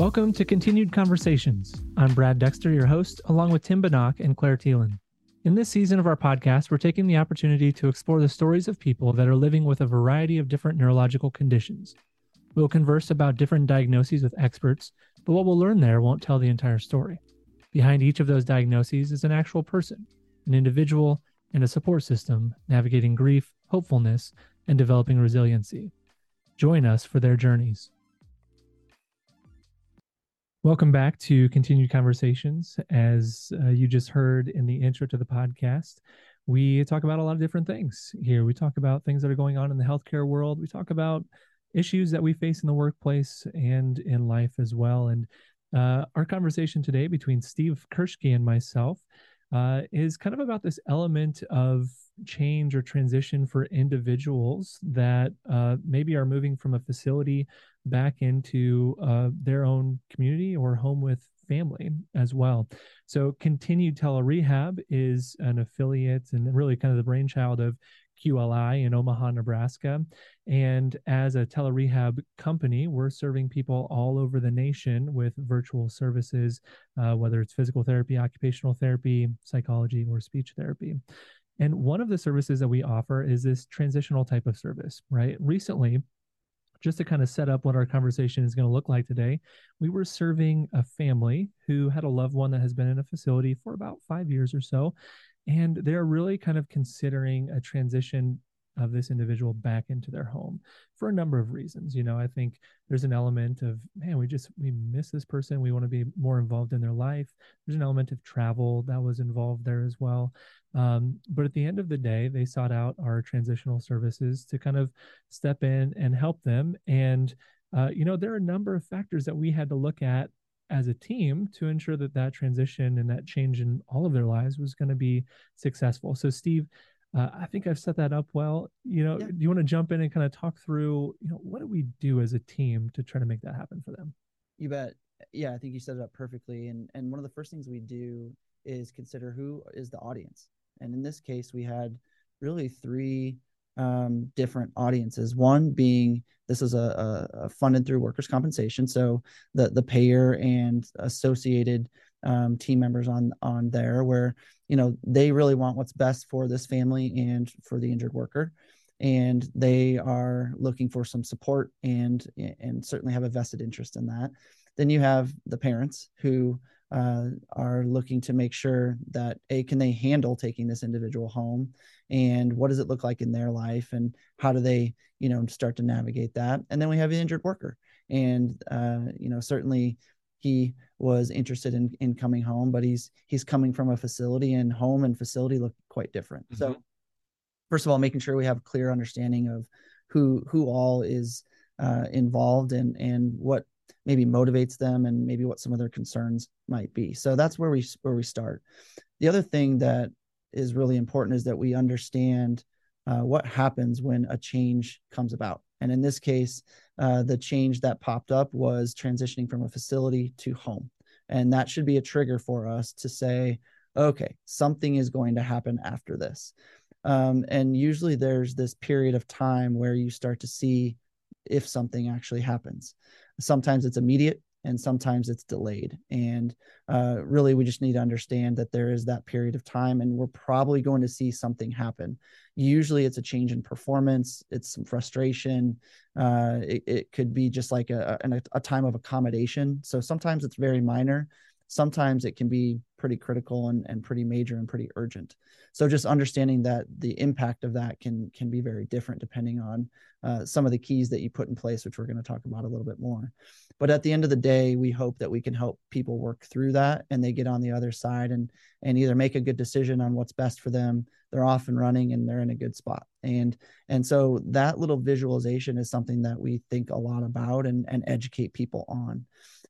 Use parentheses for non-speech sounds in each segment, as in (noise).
Welcome to Continued Conversations. I'm Brad Dexter, your host, along with Tim Banach and Claire Thielen. In this season of our podcast, we're taking the opportunity to explore the stories of people that are living with a variety of different neurological conditions. We'll converse about different diagnoses with experts, but what we'll learn there won't tell the entire story. Behind each of those diagnoses is an actual person, an individual, and a support system navigating grief, hopefulness, and developing resiliency. Join us for their journeys. Welcome back to Continued Conversations. As uh, you just heard in the intro to the podcast, we talk about a lot of different things here. We talk about things that are going on in the healthcare world. We talk about issues that we face in the workplace and in life as well. And uh, our conversation today between Steve Kerschke and myself uh, is kind of about this element of change or transition for individuals that uh, maybe are moving from a facility back into uh, their own community or home with family as well. So, Kintinu Telerehab is an affiliate and really kind of the brainchild of QLI in Omaha, Nebraska. And as a telerehab company, we're serving people all over the nation with virtual services, uh, whether it's physical therapy, occupational therapy, psychology, or speech therapy. And one of the services that we offer is this transitional type of service, right? Recently, just to kind of set up what our conversation is going to look like today, we were serving a family who had a loved one that has been in a facility for about five years or so. And they're really kind of considering a transition of this individual back into their home for a number of reasons. You know, I think there's an element of, man, we just, we miss this person. We want to be more involved in their life. There's an element of travel that was involved there as well. Um, but at the end of the day, they sought out our transitional services to kind of step in and help them. And, uh, you know, there are a number of factors that we had to look at as a team to ensure that that transition and that change in all of their lives was going to be successful. So, Steve, uh, I think I've set that up well. You know, yeah. do you want to jump in and kind of talk through, you know, what do we do as a team to try to make that happen for them? You bet. Yeah, I think you set it up perfectly. And and one of the first things we do is consider who is the audience. And in this case, we had really three um, different audiences. One being this is a, a, a, funded through workers' compensation, so the the payer and associated um, team members on on there, where you know they really want what's best for this family and for the injured worker, and they are looking for some support and and certainly have a vested interest in that. Then you have the parents who uh, are looking to make sure that a can they handle taking this individual home? And what does it look like in their life? And how do they you know start to navigate that? And then we have the injured worker. And uh, you know certainly he was interested in in coming home but he's he's coming from a facility and home and facility look quite different. Mm-hmm. so first of all making sure we have a clear understanding of who who all is uh, involved and and what maybe motivates them and maybe what some of their concerns might be. So that's where we where we start. The other thing that is really important is that we understand uh, what happens when a change comes about and in this case uh, the change that popped up was transitioning from a facility to home. And that should be a trigger for us to say okay something is going to happen after this. Um, and usually there's this period of time where you start to see if something actually happens. Sometimes it's immediate and sometimes it's delayed. And uh, really we just need to understand that there is that period of time and we're probably going to see something happen. Usually it's a change in performance it's some frustration uh, it, it, could be just like a, a, a time of accommodation. So sometimes it's very minor. Sometimes it can be pretty critical and, and pretty major and pretty urgent. So just understanding that the impact of that can can be very different depending on uh, some of the keys that you put in place which we're going to talk about a little bit more. But at the end of the day we hope that we can help people work through that and they get on the other side and and either make a good decision on what's best for them they're off and running and they're in a good spot. And and so that little visualization is something that we think a lot about and and educate people on.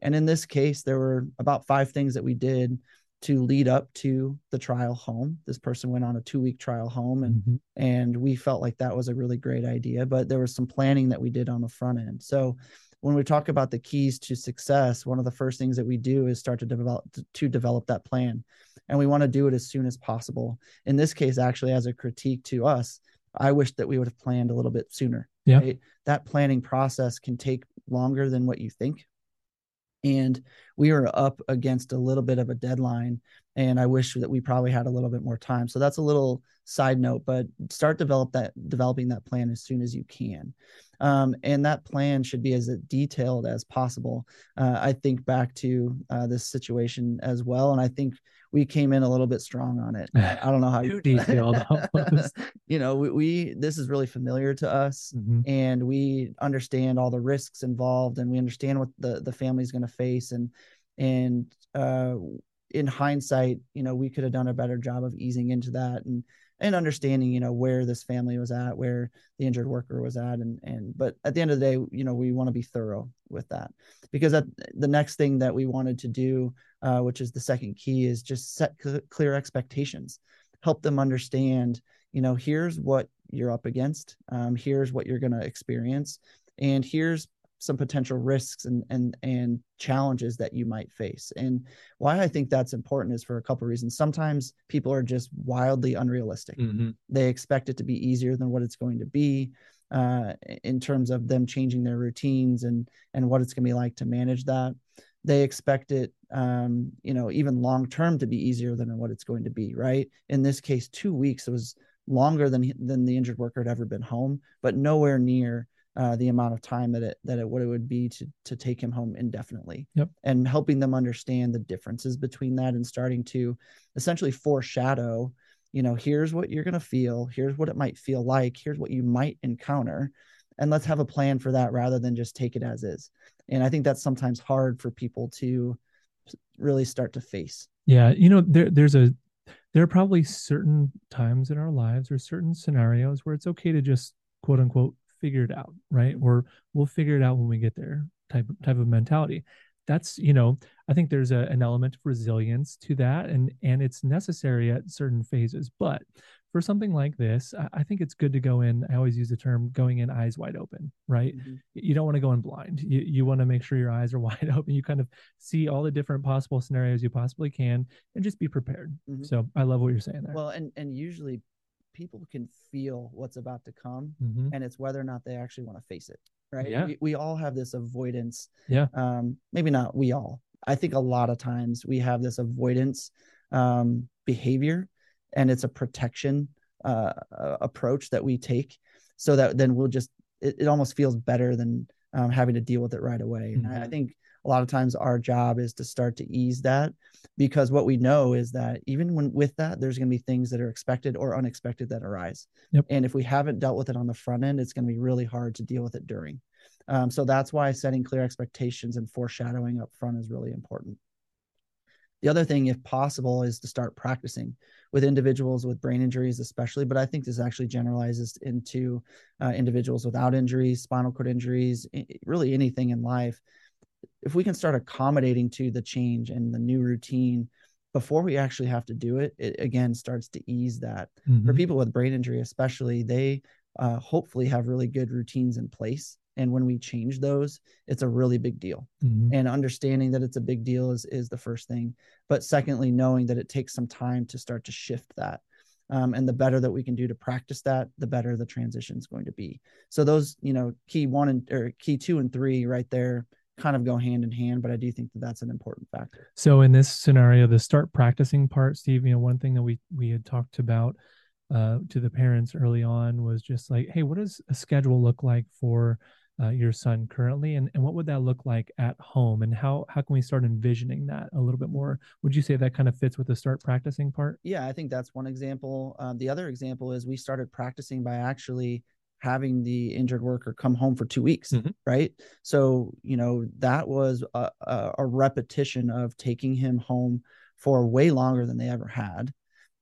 And in this case, there were about five things that we did to lead up to the trial home. This person went on a two week trial home and mm-hmm. and we felt like that was a really great idea, but there was some planning that we did on the front end. So when we talk about the keys to success, one of the first things that we do is start to develop to develop that plan. And we want to do it as soon as possible. In this case, actually, as a critique to us, I wish that we would have planned a little bit sooner. Yeah. Right? That planning process can take longer than what you think and we were up against a little bit of a deadline and i wish that we probably had a little bit more time so that's a little side note but start develop that developing that plan as soon as you can um, and that plan should be as detailed as possible uh, i think back to uh, this situation as well and i think we came in a little bit strong on it. (sighs) I don't know how you detailed. (laughs) you know, we, we, this is really familiar to us, mm-hmm. and we understand all the risks involved, and we understand what the the family's going to face, and and uh, in hindsight, you know, we could have done a better job of easing into that and and understanding, you know, where this family was at, where the injured worker was at, and and but at the end of the day, you know, we want to be thorough with that. Because that the next thing that we wanted to do, uh, which is the second key, is just set cl- clear expectations, help them understand, you know, here's what you're up against, um, here's what you're going to experience, and here's some potential risks and and and challenges that you might face. And why i think that's important is for a couple of reasons. Sometimes people are just wildly unrealistic. Mm-hmm. they expect it to be easier than what it's going to be uh, in terms of them changing their routines and and what it's going to be like to manage that. They expect it um, you know even long term to be easier than what it's going to be right? In this case two weeks it was longer than than the injured worker had ever been home but nowhere near uh, the amount of time that it that it what it would be to to take him home indefinitely. Yep. And helping them understand the differences between that and starting to essentially foreshadow, you know, here's what you're gonna feel, here's what it might feel like, here's what you might encounter, and let's have a plan for that rather than just take it as is. And I think that's sometimes hard for people to really start to face. Yeah, you know, there there's a there are probably certain times in our lives or certain scenarios where it's okay to just quote unquote figure it out, right? Or we'll figure it out when we get there type type of mentality. That's, you know, I think there's a, an element of resilience to that and and it's necessary at certain phases. But for something like this, I, I think it's good to go in. I always use the term going in eyes wide open, right? Mm-hmm. You don't want to go in blind. You, you want to make sure your eyes are (laughs) wide open. You kind of see all the different possible scenarios you possibly can and just be prepared. Mm-hmm. So I love what you're saying there. Well, and and usually people can feel what's about to come mm-hmm. and it's whether or not they actually want to face it right yeah. we, we all have this avoidance yeah um maybe not we all i think a lot of times we have this avoidance um behavior and it's a protection uh, approach that we take so that then we'll just it, it almost feels better than um, having to deal with it right away mm-hmm. I, I think a lot of times our job is to start to ease that because what we know is that even when with that there's going to be things that are expected or unexpected that arise. Yep. and if we haven't dealt with it on the front end it's going to be really hard to deal with it during. Um, so that's why setting clear expectations and foreshadowing up front is really important. The other thing if possible is to start practicing with individuals with brain injuries especially but i think this actually generalizes into uh, individuals without injuries spinal cord injuries really anything in life if we can start accommodating to the change and the new routine before we actually have to do it, it again starts to ease that. Mm-hmm. For people with brain injury, especially, they uh, hopefully have really good routines in place. And when we change those, it's a really big deal. Mm-hmm. And understanding that it's a big deal is is the first thing. But secondly, knowing that it takes some time to start to shift that. Um, and the better that we can do to practice that, the better the transition is going to be. So those, you know, key one and or key two and three right there kind of go hand in hand, but I do think that that's an important factor. So in this scenario, the start practicing part, Steve, you know, one thing that we we had talked about uh, to the parents early on was just like, hey, what does a schedule look like for uh, your son currently, and and what would that look like at home, and how how can we start envisioning that a little bit more? Would you say that kind of fits with the start practicing part? Yeah, I think that's one example. Um, the other example is we started practicing by actually having the injured worker come home for two weeks mm-hmm. right? So you know that was a, a, repetition of taking him home for way longer than they ever had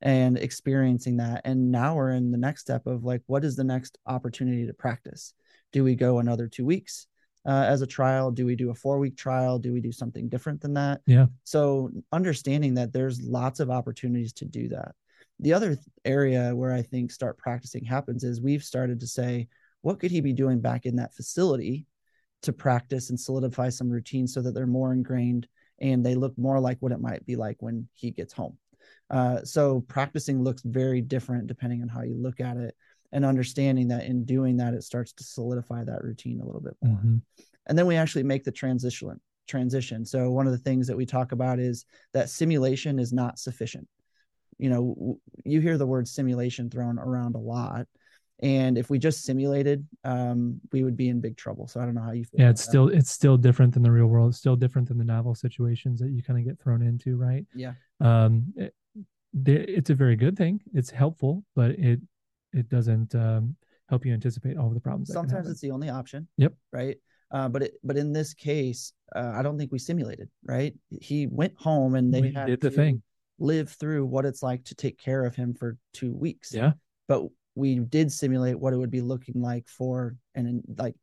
and experiencing that. And now we're in the next step of like what is the next opportunity to practice? Do we go another two weeks uh, as a trial? Do we do a four week trial? Do we do something different than that? Yeah. So understanding that there's lots of opportunities to do that the other area where I think start practicing happens is we've started to say, what could he be doing back in that facility to practice and solidify some routines so that they're more ingrained and they look more like what it might be like when he gets home. Uh, so practicing looks very different depending on how you look at it and understanding that in doing that it starts to solidify that routine a little bit more. Mm-hmm. And then we actually make the transition transition. So one of the things that we talk about is that simulation is not sufficient. You know, you hear the word simulation thrown around a lot. And if we just simulated, um, we would be in big trouble. So I don't know how you feel. Yeah, it's still that. it's still different than the real world. It's still different than the novel situations that you kind of get thrown into, right? Yeah. Um, it, it's a very good thing. It's helpful, but it it doesn't um, help you anticipate all of the problems. Sometimes it's the only option. Yep. Right. Uh, but it, but in this case, uh, I don't think we simulated. Right. He went home and they we did the thing. Live through what it's like to take care of him for two weeks. Yeah. But we did simulate what it would be looking like for and like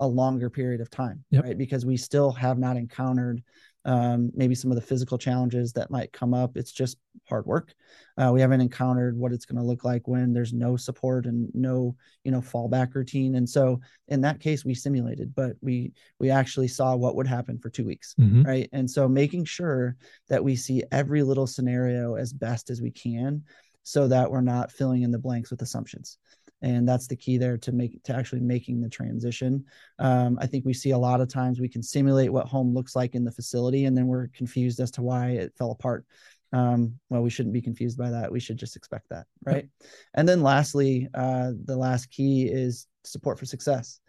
a longer period of time. Yep. Right. Because we still have not encountered um, maybe some of the physical challenges that might come up. It's just hard work. Uh, we haven't encountered what it's going to look like when there's no support and no, you know, fallback routine. And so in that case, we simulated, but we we actually saw what would happen for two weeks, mm-hmm. right? And so making sure that we see every little scenario as best as we can, so that we're not filling in the blanks with assumptions and that's the key there to make to actually making the transition. Um, i think we see a lot of times we can simulate what home looks like in the facility and then we're confused as to why it fell apart. Um, well we shouldn't be confused by that. We should just expect that right? And then lastly uh, the last key is support for success.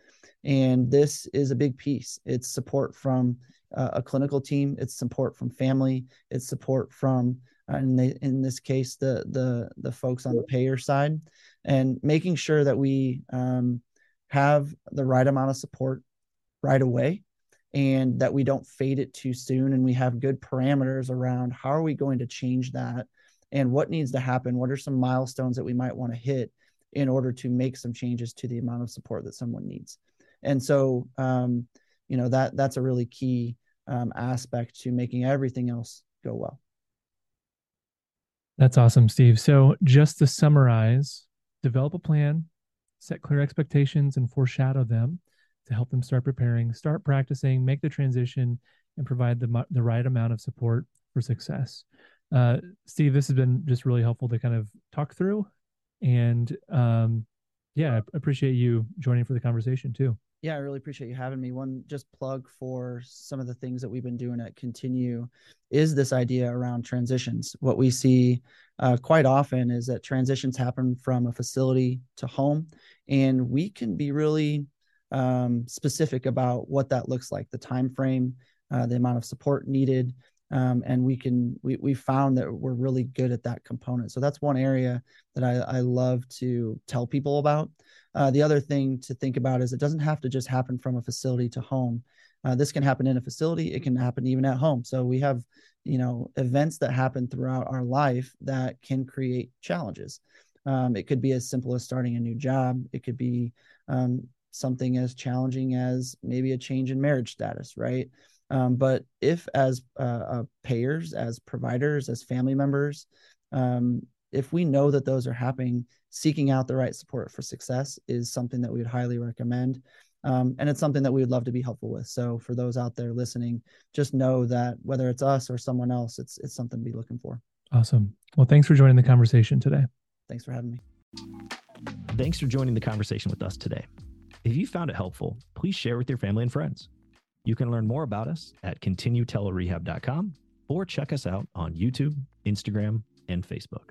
And this is a big piece. It's support from uh, a clinical team. It's support from family. It's support from uh, in, the, in this case the the the folks on the payer side and making sure that we um, have the right amount of support right away and that we don't fade it too soon and we have good parameters around how are we going to change that and what needs to happen what are some milestones that we might want to hit in order to make some changes to the amount of support that someone needs. And so um, you know that that's a really key um, aspect to making everything else go well. That's awesome steve. So just to summarize develop a plan, set clear expectations, and foreshadow them to help them start preparing, start practicing, make the transition, and provide the, the right amount of support for success. Uh, Steve, this has been just really helpful to kind of talk through. And um, yeah, I appreciate you joining for the conversation too yeah, I really appreciate you having me. One just plug for some of the things that we've been doing at Kintinu is this idea around transitions. What we see uh, quite often is that transitions happen from a facility to home, and we can be really um, specific about what that looks like, the time frame, uh, the amount of support needed, um, and we can we we found that we're really good at that component. So that's one area that I, I love to tell people about. Uh, the other thing to think about is it doesn't have to just happen from a facility to home. Uh, this can happen in a facility. It can happen even at home. So we have, you know, events that happen throughout our life that can create challenges. Um, it could be as simple as starting a new job. It could be um, something as challenging as maybe a change in marriage status, right? Um, but if, as uh, uh, payers, as providers, as family members, um, if we know that those are happening, seeking out the right support for success is something that we would highly recommend. Um, and it's something that we would love to be helpful with. So for those out there listening, just know that whether it's us or someone else, it's it's something to be looking for. Awesome. Well, thanks for joining the conversation today. Thanks for having me. Thanks for joining the conversation with us today. If you found it helpful, please share with your family and friends. You can learn more about us at kintinutelerehab.com or check us out on YouTube, Instagram, and Facebook.